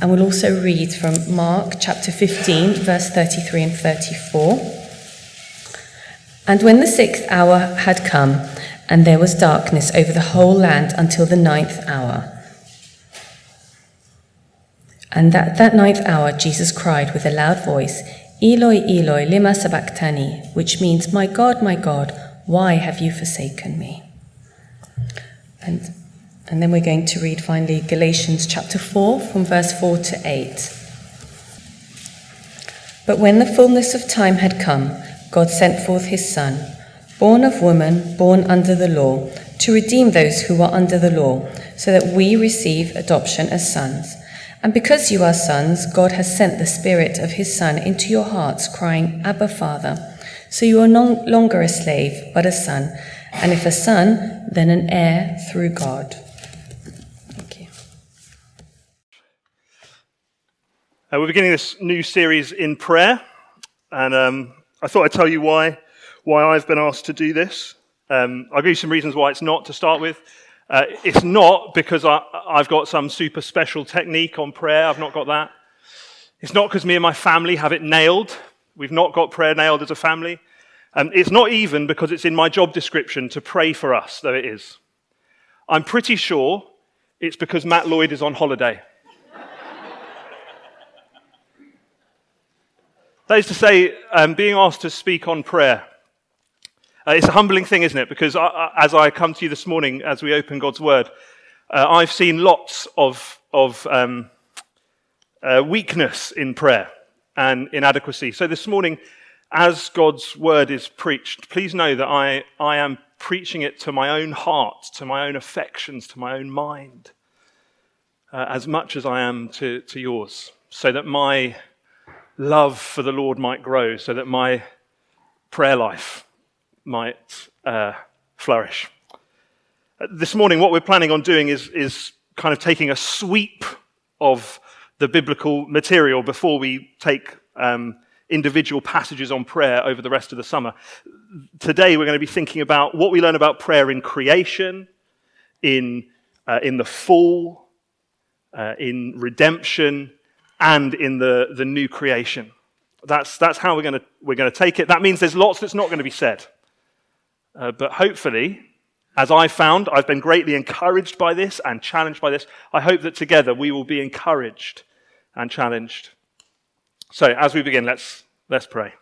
And we'll also read from Mark chapter 15, verse 33 and 34. And when the sixth hour had come, and there was darkness over the whole land until the ninth hour. And at that ninth hour, Jesus cried with a loud voice, Eloi, Eloi, lema sabachthani, which means, My God, my God, why have you forsaken me? And and then we're going to read finally Galatians chapter 4 from verse 4 to 8. But when the fullness of time had come, God sent forth his Son, born of woman, born under the law, to redeem those who were under the law, so that we receive adoption as sons. And because you are sons, God has sent the Spirit of his Son into your hearts, crying, Abba, Father. So you are no longer a slave, but a son, and if a son, then an heir through God. Uh, we're beginning this new series in prayer, and um, I thought I'd tell you why, why I've been asked to do this. Um, I'll give you some reasons why it's not to start with. Uh, it's not because I, I've got some super special technique on prayer, I've not got that. It's not because me and my family have it nailed. We've not got prayer nailed as a family. Um, it's not even because it's in my job description to pray for us, though it is. I'm pretty sure it's because Matt Lloyd is on holiday. That is to say, um, being asked to speak on prayer. Uh, it's a humbling thing, isn't it? Because I, as I come to you this morning, as we open God's Word, uh, I've seen lots of, of um, uh, weakness in prayer and inadequacy. So this morning, as God's Word is preached, please know that I, I am preaching it to my own heart, to my own affections, to my own mind, uh, as much as I am to, to yours, so that my love for the Lord might grow, so that my prayer life might uh, flourish. This morning, what we're planning on doing is, is kind of taking a sweep of the biblical material before we take um, individual passages on prayer over the rest of the summer. Today, we're going to be thinking about what we learn about prayer in creation, in, uh, in the fall, uh, in redemption, and in the, the new creation. That's, that's how we're going we're to take it. That means there's lots that's not going to be said. Uh, but hopefully, as I found, I've been greatly encouraged by this and challenged by this. I hope that together we will be encouraged and challenged. So, as we begin, let's, let's pray.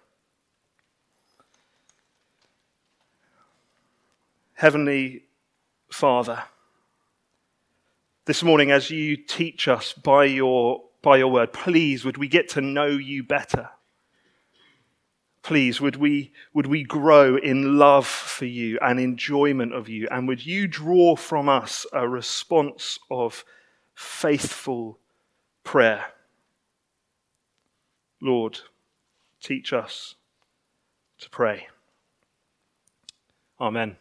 Heavenly Father, this morning, as you teach us by your by your word. Please, would we get to know you better? Please, would we, would we grow in love for you and enjoyment of you? And would you draw from us a response of faithful prayer? Lord, teach us to pray. Amen.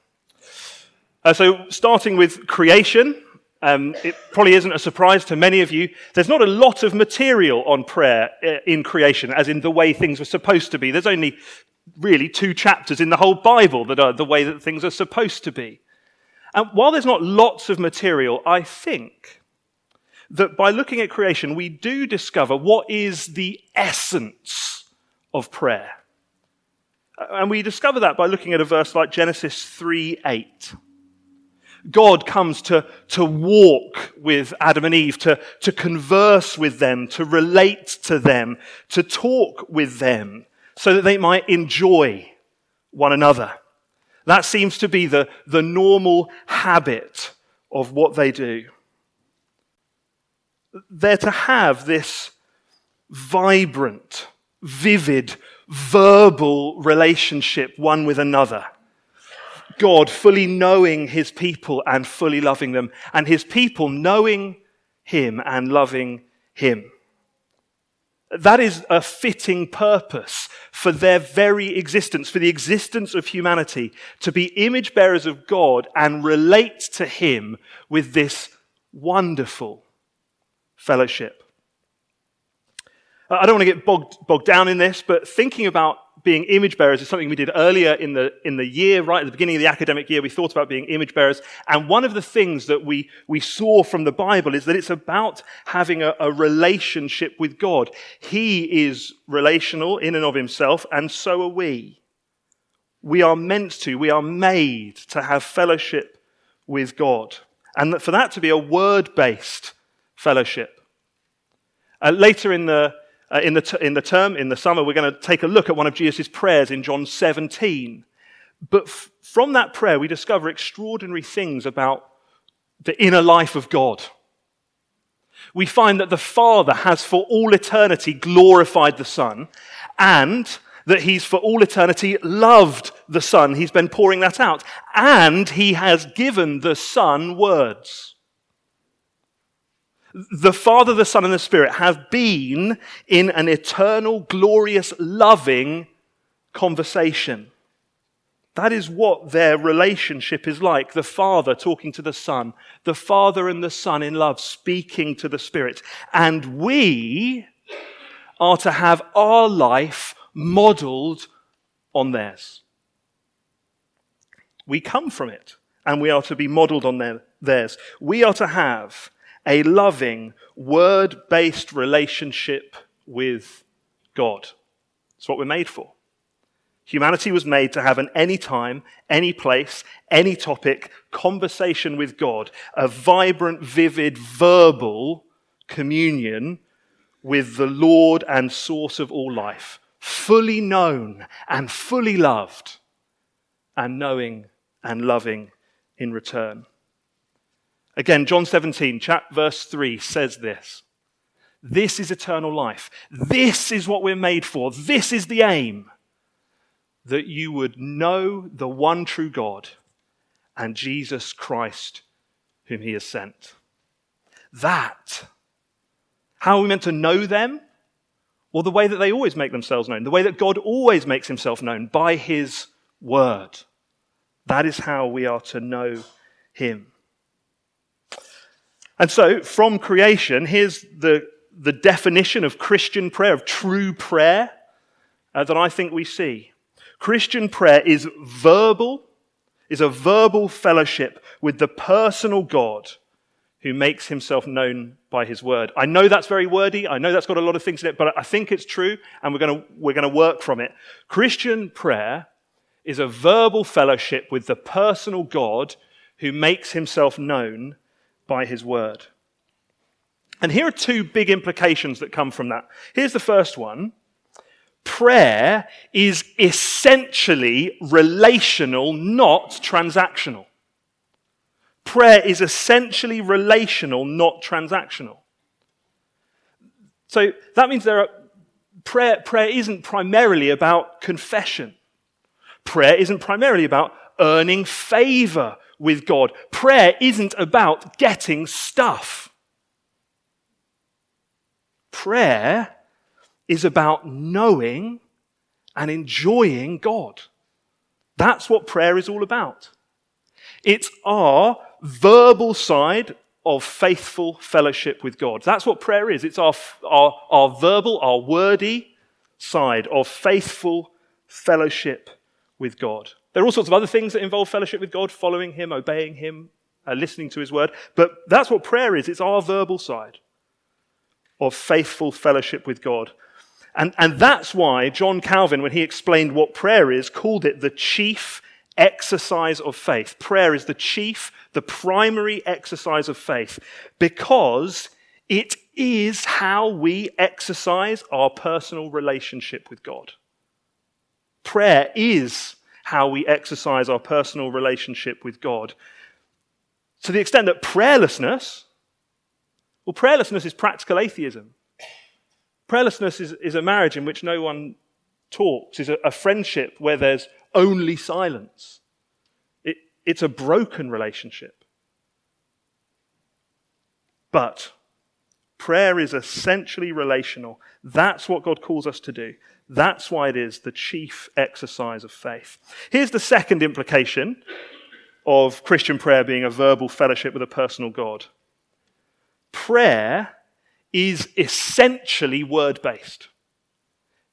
Uh, so, starting with creation, um, it probably isn't a surprise to many of you. There's not a lot of material on prayer uh, in creation, as in the way things were supposed to be. There's only really two chapters in the whole Bible that are the way that things are supposed to be. And while there's not lots of material, I think that by looking at creation, we do discover what is the essence of prayer. And we discover that by looking at a verse like Genesis 3 8. God comes to, to walk with Adam and Eve, to, to converse with them, to relate to them, to talk with them, so that they might enjoy one another. That seems to be the, the normal habit of what they do. They're to have this vibrant, vivid, verbal relationship one with another. God fully knowing his people and fully loving them, and his people knowing Him and loving Him. That is a fitting purpose for their very existence, for the existence of humanity, to be image bearers of God and relate to Him with this wonderful fellowship. I don't want to get bogged, bogged down in this, but thinking about being image bearers is something we did earlier in the, in the year, right at the beginning of the academic year. We thought about being image bearers. And one of the things that we, we saw from the Bible is that it's about having a, a relationship with God. He is relational in and of himself, and so are we. We are meant to, we are made to have fellowship with God. And for that to be a word based fellowship. Uh, later in the uh, in, the t- in the term, in the summer, we're going to take a look at one of Jesus' prayers in John 17. But f- from that prayer, we discover extraordinary things about the inner life of God. We find that the Father has for all eternity glorified the Son, and that He's for all eternity loved the Son. He's been pouring that out. And He has given the Son words the Father, the Son, and the Spirit have been in an eternal, glorious, loving conversation. That is what their relationship is like. The Father talking to the Son, the Father and the Son in love speaking to the Spirit. And we are to have our life modeled on theirs. We come from it, and we are to be modeled on their, theirs. We are to have a loving, word based relationship with God. It's what we're made for. Humanity was made to have an anytime, any place, any topic conversation with God, a vibrant, vivid, verbal communion with the Lord and source of all life, fully known and fully loved, and knowing and loving in return. Again, John 17, chat, verse 3 says this. This is eternal life. This is what we're made for. This is the aim. That you would know the one true God and Jesus Christ, whom he has sent. That. How are we meant to know them? Well, the way that they always make themselves known, the way that God always makes himself known by his word. That is how we are to know him. And so, from creation, here's the, the definition of Christian prayer, of true prayer, uh, that I think we see. Christian prayer is verbal, is a verbal fellowship with the personal God who makes himself known by his word. I know that's very wordy. I know that's got a lot of things in it, but I think it's true, and we're going we're to work from it. Christian prayer is a verbal fellowship with the personal God who makes himself known by his word. And here are two big implications that come from that. Here's the first one prayer is essentially relational, not transactional. Prayer is essentially relational, not transactional. So that means there are, prayer, prayer isn't primarily about confession. Prayer isn't primarily about earning favor with God. Prayer isn't about getting stuff. Prayer is about knowing and enjoying God. That's what prayer is all about. It's our verbal side of faithful fellowship with God. That's what prayer is. It's our, our, our verbal, our wordy side of faithful fellowship with God. There are all sorts of other things that involve fellowship with God, following Him, obeying Him, uh, listening to His word. But that's what prayer is. It's our verbal side of faithful fellowship with God. And, and that's why John Calvin, when he explained what prayer is, called it the chief exercise of faith. Prayer is the chief, the primary exercise of faith because it is how we exercise our personal relationship with God. Prayer is how we exercise our personal relationship with God. To the extent that prayerlessness, well, prayerlessness is practical atheism. Prayerlessness is, is a marriage in which no one talks, is a, a friendship where there's only silence. It, it's a broken relationship. But Prayer is essentially relational. That's what God calls us to do. That's why it is the chief exercise of faith. Here's the second implication of Christian prayer being a verbal fellowship with a personal God. Prayer is essentially word based.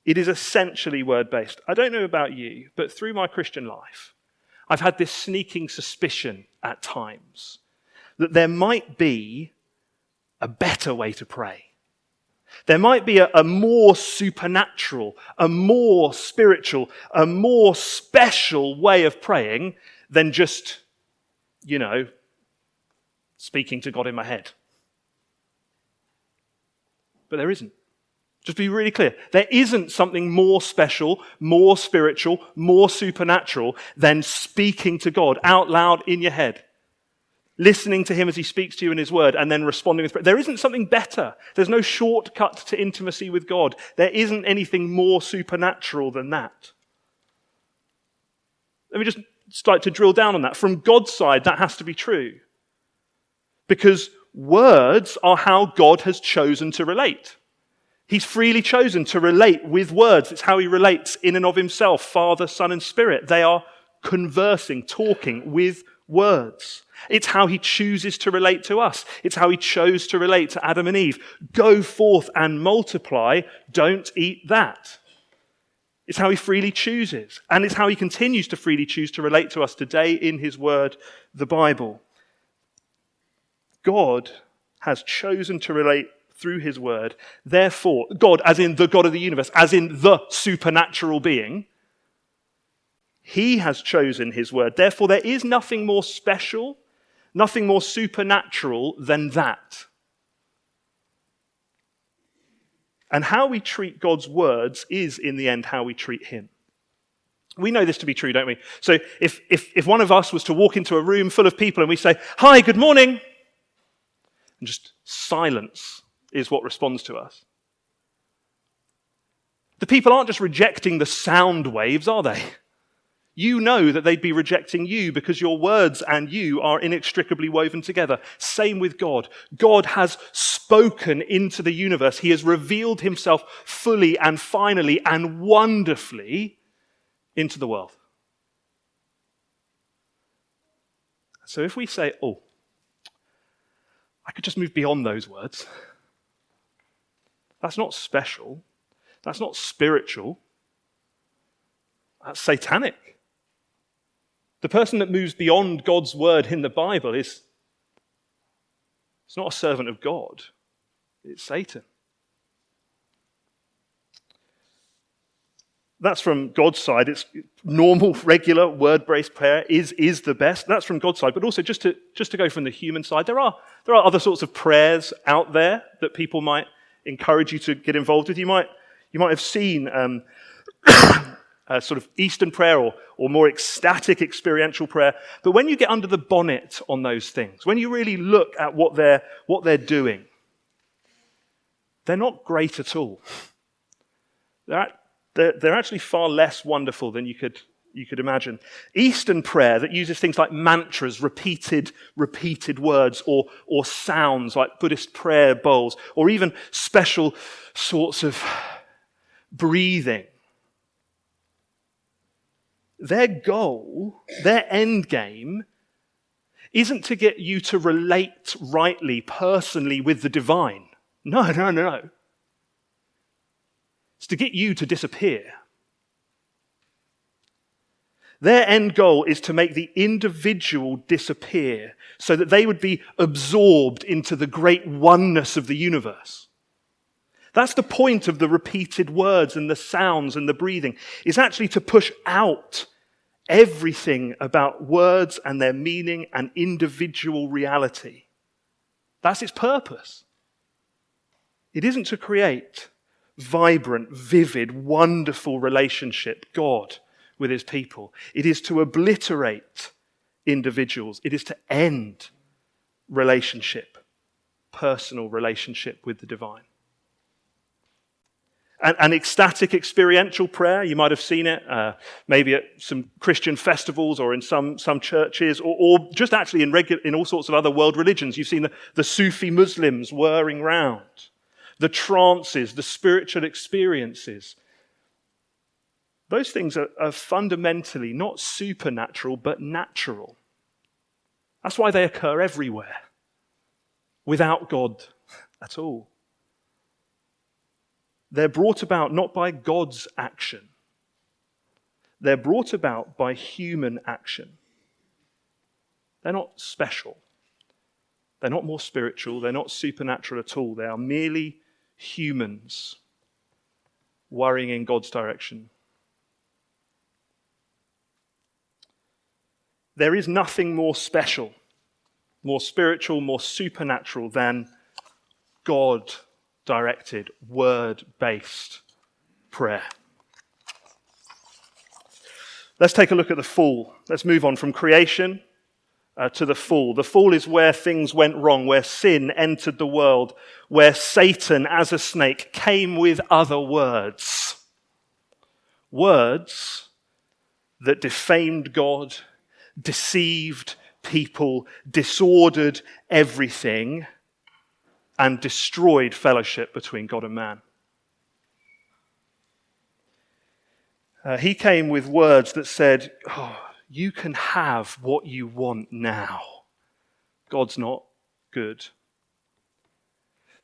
It is essentially word based. I don't know about you, but through my Christian life, I've had this sneaking suspicion at times that there might be a better way to pray. There might be a, a, more supernatural, a more spiritual, a more special way of praying than just, you know, speaking to God in my head. But there isn't. Just be really clear. There isn't something more special, more spiritual, more supernatural than speaking to God out loud in your head listening to him as he speaks to you in his word, and then responding with prayer. There isn't something better. There's no shortcut to intimacy with God. There isn't anything more supernatural than that. Let me just start to drill down on that. From God's side, that has to be true. Because words are how God has chosen to relate. He's freely chosen to relate with words. It's how he relates in and of himself, Father, Son, and Spirit. They are conversing, talking with words. It's how he chooses to relate to us. It's how he chose to relate to Adam and Eve. Go forth and multiply. Don't eat that. It's how he freely chooses. And it's how he continues to freely choose to relate to us today in his word, the Bible. God has chosen to relate through his word. Therefore, God, as in the God of the universe, as in the supernatural being, he has chosen his word. Therefore, there is nothing more special Nothing more supernatural than that. And how we treat God's words is, in the end, how we treat Him. We know this to be true, don't we? So if, if, if one of us was to walk into a room full of people and we say, Hi, good morning, and just silence is what responds to us. The people aren't just rejecting the sound waves, are they? You know that they'd be rejecting you because your words and you are inextricably woven together. Same with God. God has spoken into the universe. He has revealed himself fully and finally and wonderfully into the world. So if we say, oh, I could just move beyond those words, that's not special. That's not spiritual. That's satanic. The person that moves beyond God's word in the Bible is it's not a servant of God, it's Satan. That's from God's side. It's normal, regular, word-based prayer is, is the best. That's from God's side. But also, just to, just to go from the human side, there are, there are other sorts of prayers out there that people might encourage you to get involved with. You might, you might have seen um, uh, sort of Eastern prayer or, or more ecstatic experiential prayer. But when you get under the bonnet on those things, when you really look at what they're, what they're doing, they're not great at all. They're, they're, they're actually far less wonderful than you could, you could imagine. Eastern prayer that uses things like mantras, repeated, repeated words, or, or sounds like Buddhist prayer bowls, or even special sorts of breathing their goal, their end game, isn't to get you to relate rightly, personally with the divine. No, no, no, no. It's to get you to disappear. Their end goal is to make the individual disappear so that they would be absorbed into the great oneness of the universe. That's the point of the repeated words and the sounds and the breathing, is actually to push out everything about words and their meaning and individual reality. That's its purpose. It isn't to create vibrant, vivid, wonderful relationship, God with his people. It is to obliterate individuals. It is to end relationship, personal relationship with the divine. An, an ecstatic experiential prayer. You might have seen it uh, maybe at some Christian festivals or in some, some churches or, or just actually in, regu- in all sorts of other world religions. You've seen the, the Sufi Muslims whirring round, the trances, the spiritual experiences. Those things are, are fundamentally not supernatural, but natural. That's why they occur everywhere without God at all. They're brought about not by God's action, they're brought about by human action. They're not special. They're not more spiritual. They're not supernatural at all. They are merely humans worrying in God's direction. There is nothing more special, more spiritual, more supernatural than God directed, word based prayer. Let's take a look at the fall. Let's move on from creation uh, to the fall. The fall is where things went wrong, where sin entered the world, where Satan, as a snake, came with other words. Words that defamed God, deceived people, disordered everything and destroyed fellowship between God and man. Uh, he came with words that said, oh, You can have what you want now. God's not good.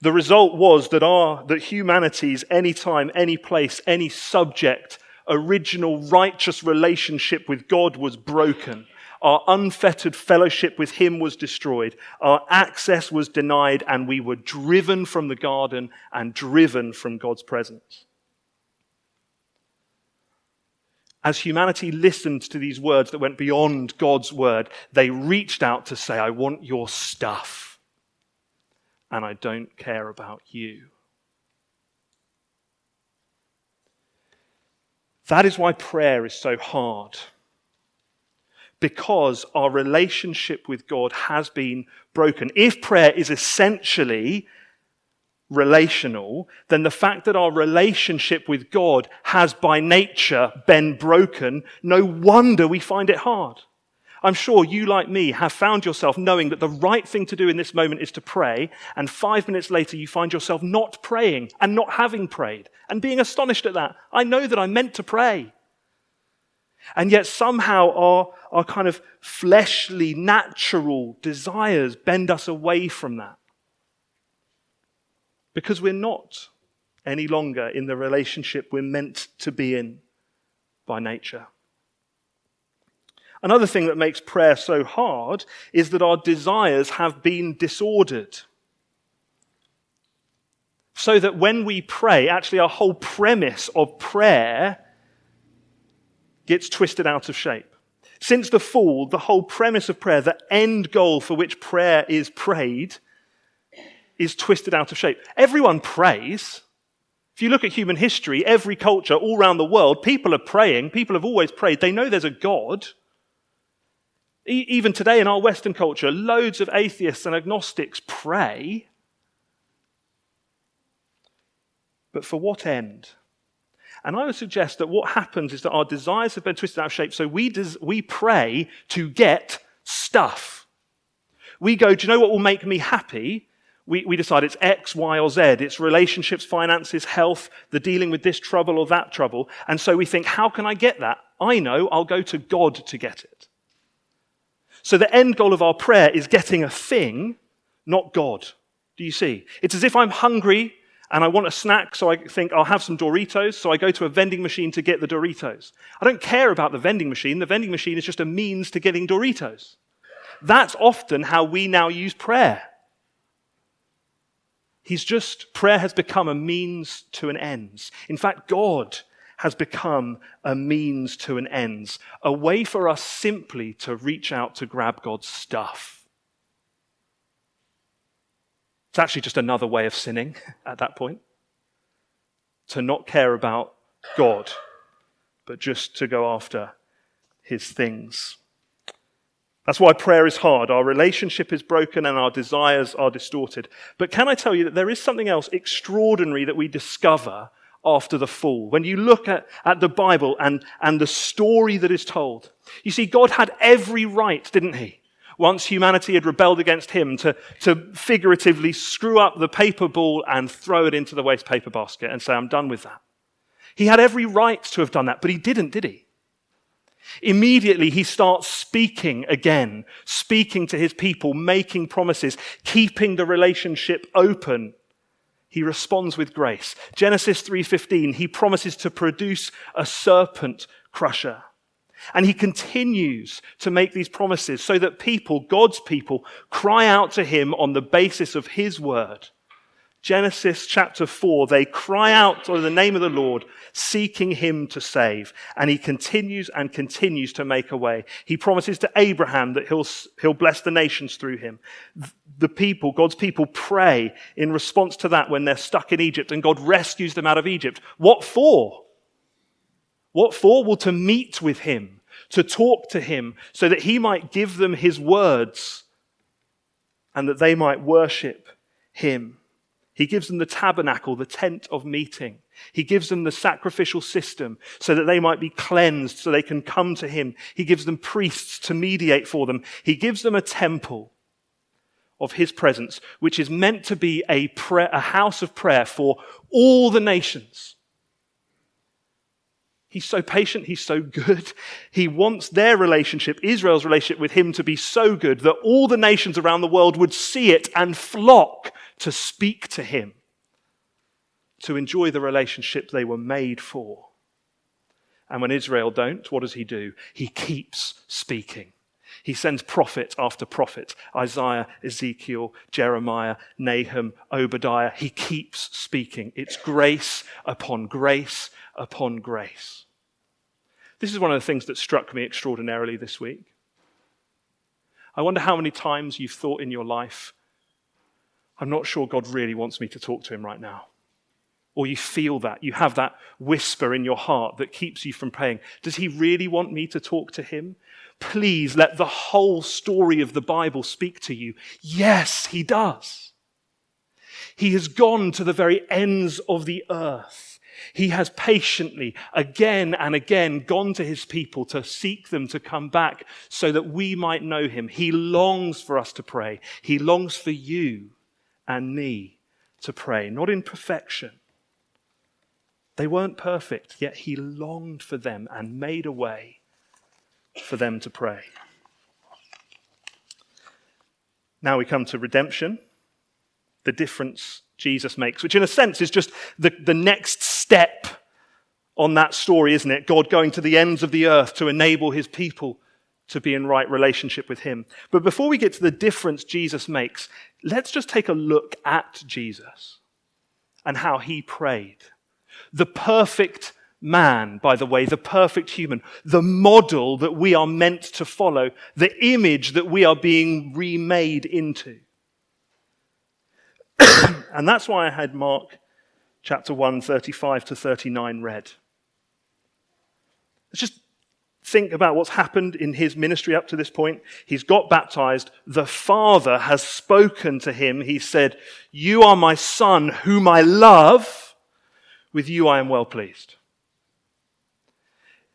The result was that, our, that humanity's anytime, any place, any subject, original righteous relationship with God was broken. Our unfettered fellowship with Him was destroyed. Our access was denied, and we were driven from the garden and driven from God's presence. As humanity listened to these words that went beyond God's word, they reached out to say, I want your stuff, and I don't care about you. That is why prayer is so hard because our relationship with God has been broken. If prayer is essentially relational, then the fact that our relationship with God has by nature been broken, no wonder we find it hard. I'm sure you, like me, have found yourself knowing that the right thing to do in this moment is to pray, and five minutes later you find yourself not praying and not having prayed and being astonished at that. I know that I meant to pray. And yet somehow our, our kind of fleshly, natural desires bend us away from that. Because we're not any longer in the relationship we're meant to be in by nature. Another thing that makes prayer so hard is that our desires have been disordered. So that when we pray, actually, our whole premise of prayer gets twisted out of shape. Since the fall, the whole premise of prayer, the end goal for which prayer is prayed, is twisted out of shape. Everyone prays. If you look at human history, every culture all around the world, people are praying. People have always prayed. They know there's a God. E- even today in our Western culture, loads of atheists and agnostics pray. But for what end? And I would suggest that what happens is that our desires have been twisted out of shape. So we, des- we pray to get stuff. We go, do you know what will make me happy? We, we decide it's X, Y, or Z. It's relationships, finances, health, the dealing with this trouble or that trouble. And so we think, how can I get that? I know I'll go to God to get it. So the end goal of our prayer is getting a thing, not God. Do you see? It's as if I'm hungry and I want a snack, so I think I'll have some Doritos, so I go to a vending machine to get the Doritos. I don't care about the vending machine. The vending machine is just a means to getting Doritos. That's often how we now use prayer. He's just, prayer has become a means to an ends. In fact, God has become a means to an ends, a way for us simply to reach out to grab God's stuff. It's actually just another way of sinning at that point. To not care about God, but just to go after his things. That's why prayer is hard. Our relationship is broken and our desires are distorted. But can I tell you that there is something else extraordinary that we discover after the fall. When you look at, at the Bible and, and the story that is told, you see, God had every right, didn't he? Once humanity had rebelled against him to, to figuratively screw up the paper ball and throw it into the waste paper basket and say, I'm done with that. He had every right to have done that, but he didn't, did he? Immediately, he starts speaking again, speaking to his people, making promises, keeping the relationship open. He responds with grace. Genesis 3:15, he promises to produce a serpent crusher. And he continues to make these promises so that people, God's people, cry out to him on the basis of his word. Genesis chapter 4, they cry out to the name of the Lord, seeking him to save. And he continues and continues to make a way. He promises to Abraham that he'll, he'll bless the nations through him. The people, God's people, pray in response to that when they're stuck in Egypt and God rescues them out of Egypt. What for? What for? Well, to meet with him, to talk to him, so that he might give them his words and that they might worship him. He gives them the tabernacle, the tent of meeting. He gives them the sacrificial system so that they might be cleansed, so they can come to him. He gives them priests to mediate for them. He gives them a temple of his presence, which is meant to be a, prayer, a house of prayer for all the nations. He's so patient. He's so good. He wants their relationship, Israel's relationship with him to be so good that all the nations around the world would see it and flock to speak to him, to enjoy the relationship they were made for. And when Israel don't, what does he do? He keeps speaking. He sends prophet after prophet Isaiah, Ezekiel, Jeremiah, Nahum, Obadiah. He keeps speaking. It's grace upon grace upon grace. This is one of the things that struck me extraordinarily this week. I wonder how many times you've thought in your life, I'm not sure God really wants me to talk to him right now. Or you feel that, you have that whisper in your heart that keeps you from praying. Does he really want me to talk to him? Please let the whole story of the Bible speak to you. Yes, he does. He has gone to the very ends of the earth. He has patiently, again and again, gone to his people to seek them to come back so that we might know him. He longs for us to pray. He longs for you and me to pray, not in perfection. They weren't perfect, yet he longed for them and made a way for them to pray. Now we come to redemption, the difference Jesus makes, which in a sense is just the, the next step on that story, isn't it? God going to the ends of the earth to enable his people to be in right relationship with him. But before we get to the difference Jesus makes, let's just take a look at Jesus and how he prayed. The perfect man, by the way, the perfect human, the model that we are meant to follow, the image that we are being remade into. and that's why I had Mark chapter 1, 35 to 39 read. Let's just think about what's happened in his ministry up to this point. He's got baptized. The Father has spoken to him. He said, You are my Son, whom I love. With you I am well pleased.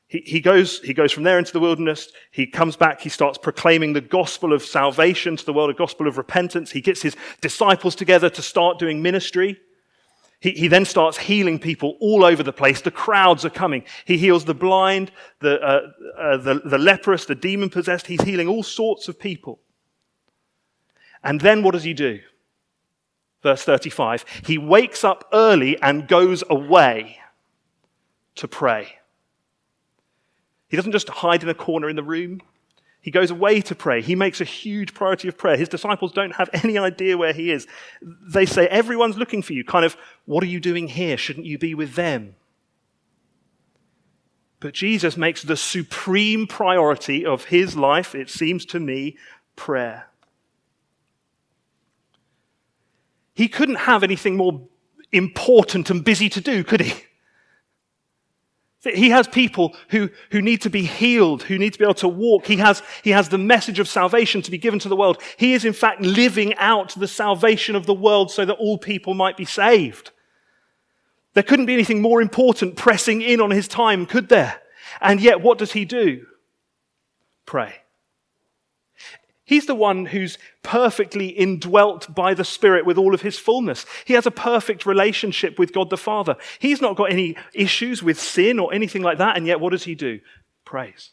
He, he, goes, he goes from there into the wilderness. He comes back. He starts proclaiming the gospel of salvation to the world, a gospel of repentance. He gets his disciples together to start doing ministry. He, he then starts healing people all over the place. The crowds are coming. He heals the blind, the, uh, uh, the, the leprous, the demon possessed. He's healing all sorts of people. And then what does he do? Verse 35 He wakes up early and goes away to pray. He doesn't just hide in a corner in the room. He goes away to pray. He makes a huge priority of prayer. His disciples don't have any idea where he is. They say, Everyone's looking for you. Kind of, what are you doing here? Shouldn't you be with them? But Jesus makes the supreme priority of his life, it seems to me, prayer. He couldn't have anything more important and busy to do, could he? He has people who, who need to be healed, who need to be able to walk. He has, he has the message of salvation to be given to the world. He is, in fact, living out the salvation of the world so that all people might be saved. There couldn't be anything more important pressing in on his time, could there? And yet, what does he do? Pray. He's the one who's perfectly indwelt by the Spirit with all of his fullness. He has a perfect relationship with God the Father. He's not got any issues with sin or anything like that, and yet what does he do? Praise.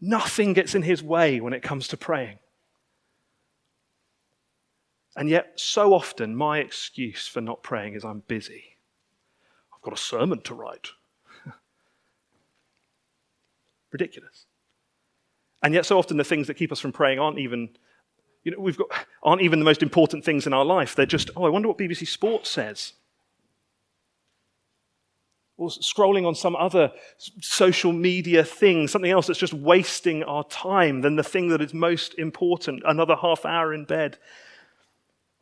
Nothing gets in his way when it comes to praying. And yet, so often, my excuse for not praying is I'm busy. I've got a sermon to write. Ridiculous. And yet, so often, the things that keep us from praying aren't even, you know, we've got, aren't even the most important things in our life. They're just, oh, I wonder what BBC Sports says. Or scrolling on some other social media thing, something else that's just wasting our time than the thing that is most important, another half hour in bed.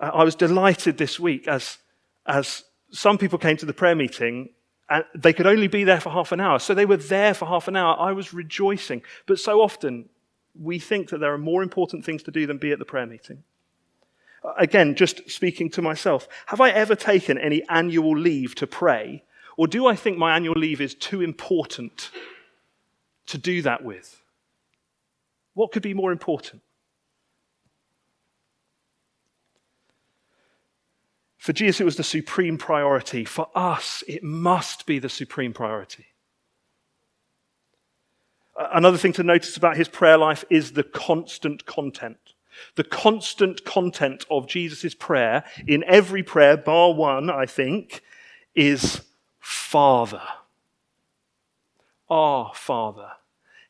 I was delighted this week as, as some people came to the prayer meeting and they could only be there for half an hour. So they were there for half an hour. I was rejoicing. But so often, we think that there are more important things to do than be at the prayer meeting. Uh, again, just speaking to myself, have I ever taken any annual leave to pray? Or do I think my annual leave is too important to do that with? What could be more important? For Jesus, it was the supreme priority. For us, it must be the supreme priority. Another thing to notice about his prayer life is the constant content. The constant content of Jesus' prayer in every prayer, bar one, I think, is Father. Our Father.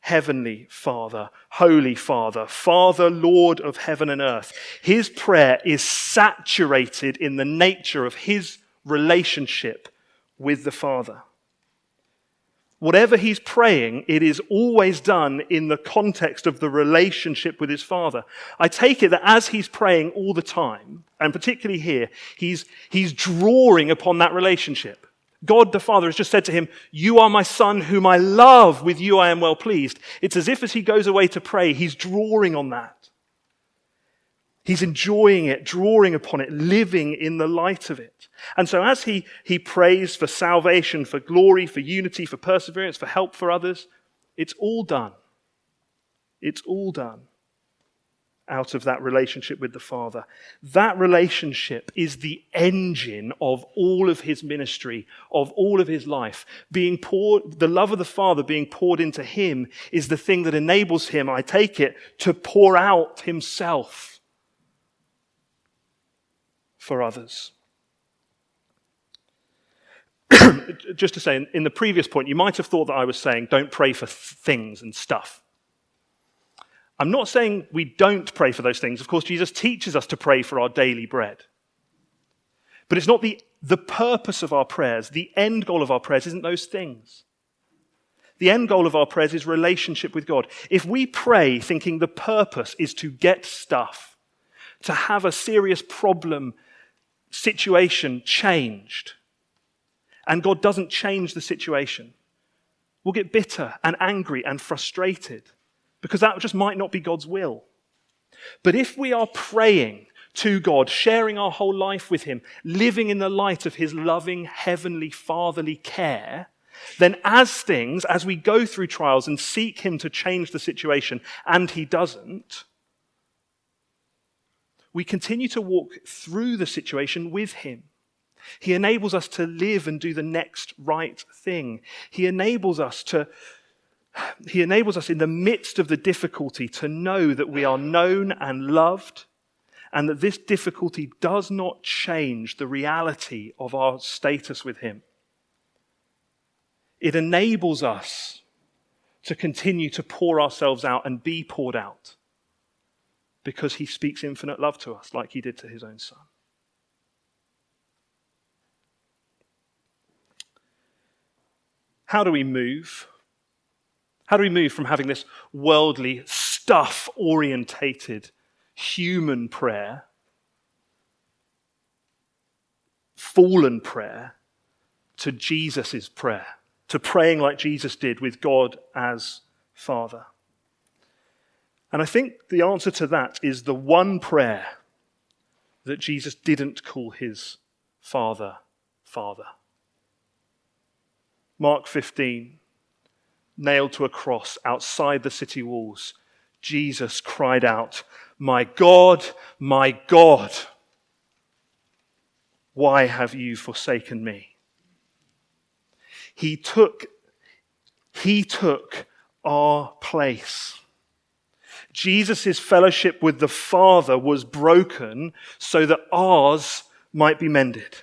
Heavenly Father, Holy Father, Father, Lord of heaven and earth. His prayer is saturated in the nature of his relationship with the Father. Whatever he's praying, it is always done in the context of the relationship with his Father. I take it that as he's praying all the time, and particularly here, he's, he's drawing upon that relationship. God the Father has just said to him, You are my son whom I love. With you I am well pleased. It's as if as he goes away to pray, he's drawing on that. He's enjoying it, drawing upon it, living in the light of it. And so as he, he prays for salvation, for glory, for unity, for perseverance, for help for others, it's all done. It's all done out of that relationship with the Father. That relationship is the engine of all of his ministry, of all of his life. Being poured, the love of the Father being poured into him is the thing that enables him, I take it, to pour out himself for others. Just to say, in the previous point, you might have thought that I was saying, don't pray for things and stuff. I'm not saying we don't pray for those things. Of course, Jesus teaches us to pray for our daily bread. But it's not the, the purpose of our prayers. The end goal of our prayers isn't those things. The end goal of our prayers is relationship with God. If we pray thinking the purpose is to get stuff, to have a serious problem, situation changed, and God doesn't change the situation, we'll get bitter and angry and frustrated because that just might not be God's will. But if we are praying to God, sharing our whole life with Him, living in the light of His loving, heavenly, fatherly care, then as things, as we go through trials and seek Him to change the situation, and He doesn't, we continue to walk through the situation with Him. He enables us to live and do the next right thing. He enables us to, he enables us in the midst of the difficulty to know that we are known and loved, and that this difficulty does not change the reality of our status with Him. It enables us to continue to pour ourselves out and be poured out because He speaks infinite love to us, like He did to His own Son. How do we move how do we move from having this worldly, stuff orientated human prayer, fallen prayer, to Jesus' prayer, to praying like Jesus did with God as Father? And I think the answer to that is the one prayer that Jesus didn't call his Father, Father. Mark 15, nailed to a cross outside the city walls, Jesus cried out, My God, my God, why have you forsaken me? He took, he took our place. Jesus' fellowship with the Father was broken so that ours might be mended.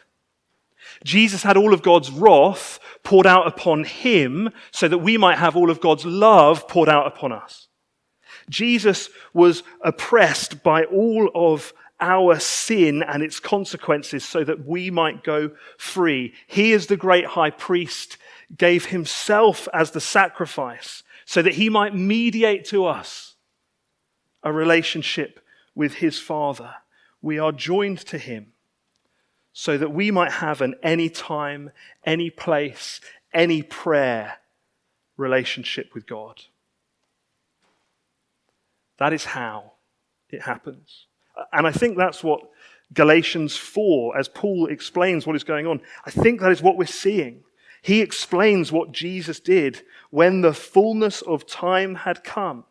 Jesus had all of God's wrath poured out upon him so that we might have all of God's love poured out upon us. Jesus was oppressed by all of our sin and its consequences so that we might go free. He, as the great high priest, gave himself as the sacrifice so that he might mediate to us a relationship with his Father. We are joined to him so that we might have an any time, any place, any prayer relationship with God. That is how it happens. And I think that's what Galatians 4, as Paul explains what is going on, I think that is what we're seeing. He explains what Jesus did when the fullness of time had come.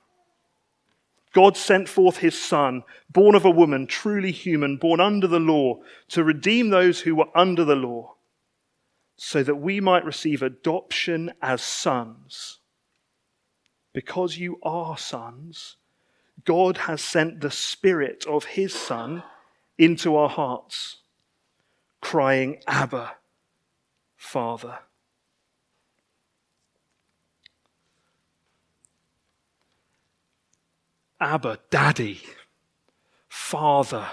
God sent forth his Son, born of a woman, truly human, born under the law, to redeem those who were under the law, so that we might receive adoption as sons. Because you are sons, God has sent the Spirit of His Son into our hearts, crying, Abba, Father. Abba, Daddy, Father.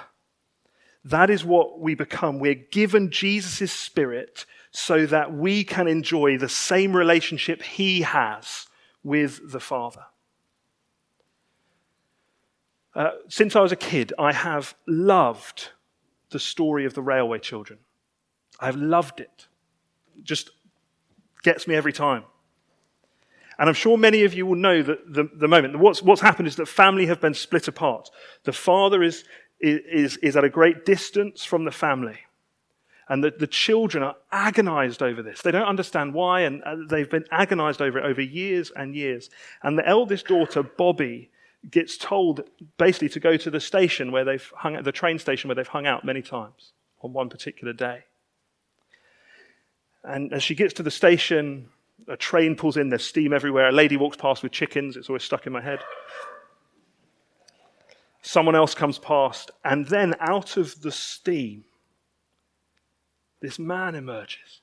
That is what we become. We're given Jesus' Spirit so that we can enjoy the same relationship He has with the Father. Uh, since I was a kid, I have loved the story of the Railway Children. I've loved it. it just gets me every time. And I'm sure many of you will know that the, the moment. What's, what's happened is that family have been split apart. The father is, is, is at a great distance from the family. And the, the children are agonized over this. They don't understand why, and uh, they've been agonized over it over years and years. And the eldest daughter, Bobbie, gets told basically to go to the station where they've hung out, the train station where they've hung out many times on one particular day. And as she gets to the station, a train pulls in, there's steam everywhere. A lady walks past with chickens, it's always stuck in my head. Someone else comes past, and then out of the steam, this man emerges.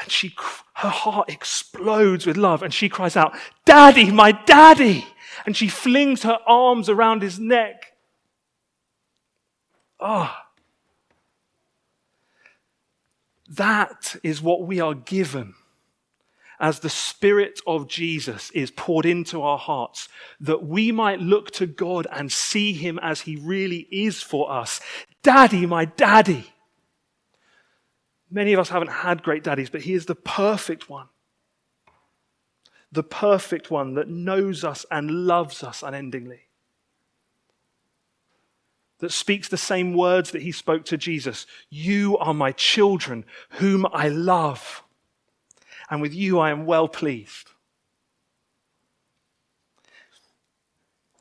And she, her heart explodes with love and she cries out, Daddy, my daddy! And she flings her arms around his neck. Oh. That is what we are given as the Spirit of Jesus is poured into our hearts, that we might look to God and see Him as He really is for us. Daddy, my daddy. Many of us haven't had great daddies, but he is the perfect one. The perfect one that knows us and loves us unendingly. That speaks the same words that he spoke to Jesus You are my children, whom I love, and with you I am well pleased.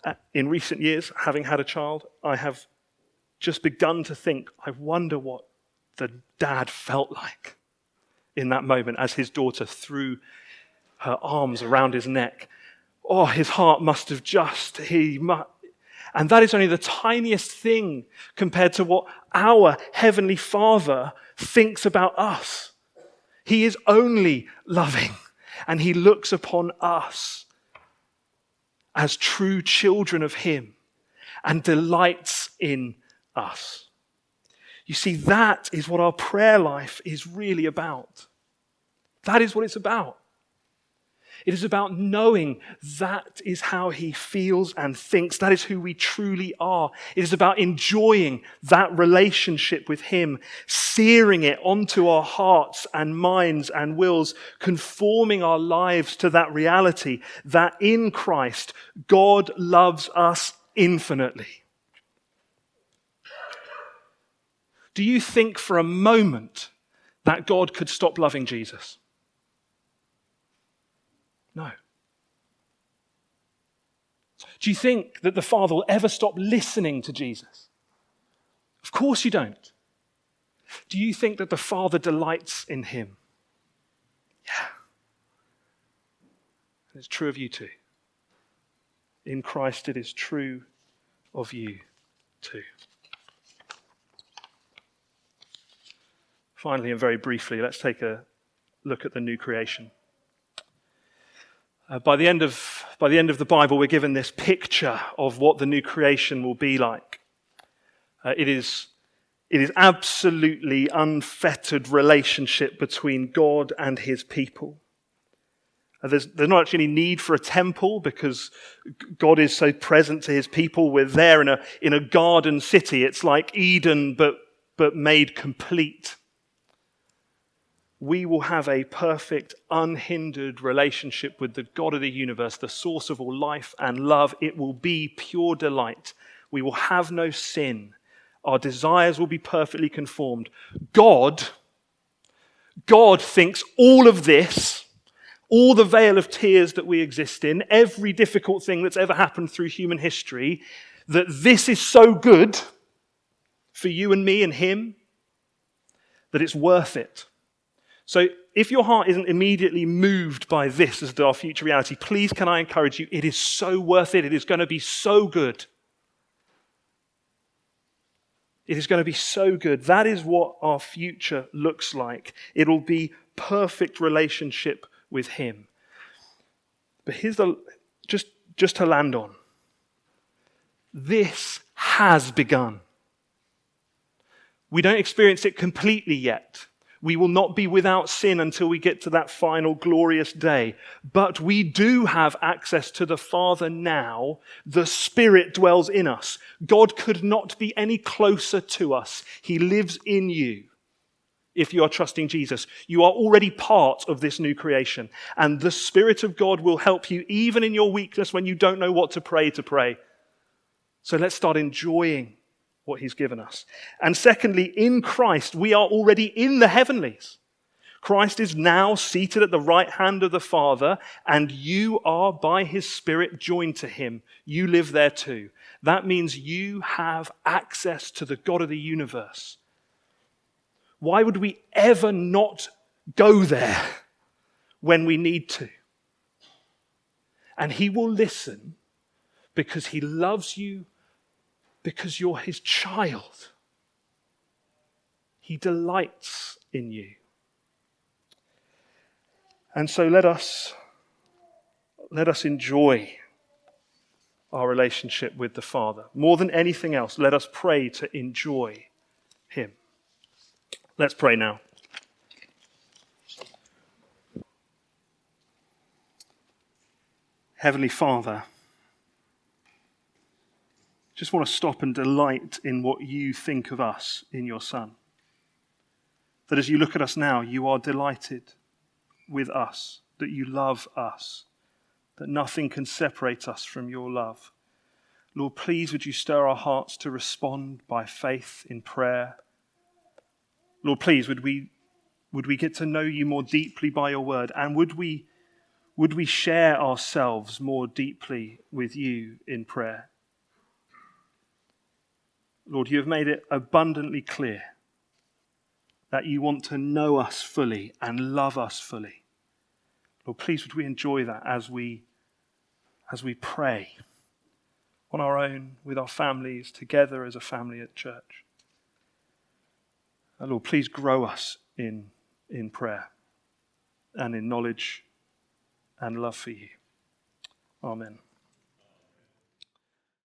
Uh, in recent years, having had a child, I have just begun to think, I wonder what the dad felt like in that moment as his daughter threw her arms around his neck. Oh, his heart must have just, he must, and that is only the tiniest thing compared to what our Heavenly Father thinks about us. He is only loving and He looks upon us as true children of Him and delights in us. You see, that is what our prayer life is really about. That is what it's about. It is about knowing that is how he feels and thinks. That is who we truly are. It is about enjoying that relationship with him, searing it onto our hearts and minds and wills, conforming our lives to that reality that in Christ, God loves us infinitely. Do you think for a moment that God could stop loving Jesus? No. Do you think that the Father will ever stop listening to Jesus? Of course you don't. Do you think that the Father delights in him? Yeah. And it's true of you too. In Christ, it is true of you too. Finally, and very briefly, let's take a look at the new creation. Uh, by, the end of, by the end of the Bible, we're given this picture of what the new creation will be like. Uh, it, is, it is absolutely unfettered relationship between God and his people. Uh, there's, there's not actually any need for a temple because God is so present to his people. We're there in a, in a garden city. It's like Eden, but, but made complete we will have a perfect, unhindered relationship with the God of the universe, the source of all life and love. It will be pure delight. We will have no sin. Our desires will be perfectly conformed. God, God thinks all of this, all the vale of tears that we exist in, every difficult thing that's ever happened through human history, that this is so good for you and me and him that it's worth it so if your heart isn't immediately moved by this as our future reality, please can I encourage you, it is so worth it. It is going to be so good. It is going to be so good. That is what our future looks like. It'll be perfect relationship with Him. But here's the just just to land on. This has begun. We don't experience it completely yet. We will not be without sin until we get to that final glorious day. But we do have access to the Father now. The Spirit dwells in us. God could not be any closer to us. He lives in you. If you are trusting Jesus, you are already part of this new creation. And the Spirit of God will help you even in your weakness when you don't know what to pray to pray. So let's start enjoying what he's given us. And secondly, in Christ, we are already in the heavenlies. Christ is now seated at the right hand of the Father, and you are by his Spirit joined to him. You live there too. That means you have access to the God of the universe. Why would we ever not go there when we need to? And he will listen because he loves you because you're his child. He delights in you. And so let us let us enjoy our relationship with the Father. More than anything else, let us pray to enjoy him. Let's pray now. Heavenly Father, just want to stop and delight in what you think of us in your Son. That as you look at us now, you are delighted with us, that you love us, that nothing can separate us from your love. Lord, please would you stir our hearts to respond by faith in prayer. Lord, please would we, would we get to know you more deeply by your word, and would we, would we share ourselves more deeply with you in prayer? Lord, you have made it abundantly clear that you want to know us fully and love us fully. Lord, please would we enjoy that as we, as we pray on our own, with our families, together as a family at church. And Lord, please grow us in, in prayer and in knowledge and love for you. Amen.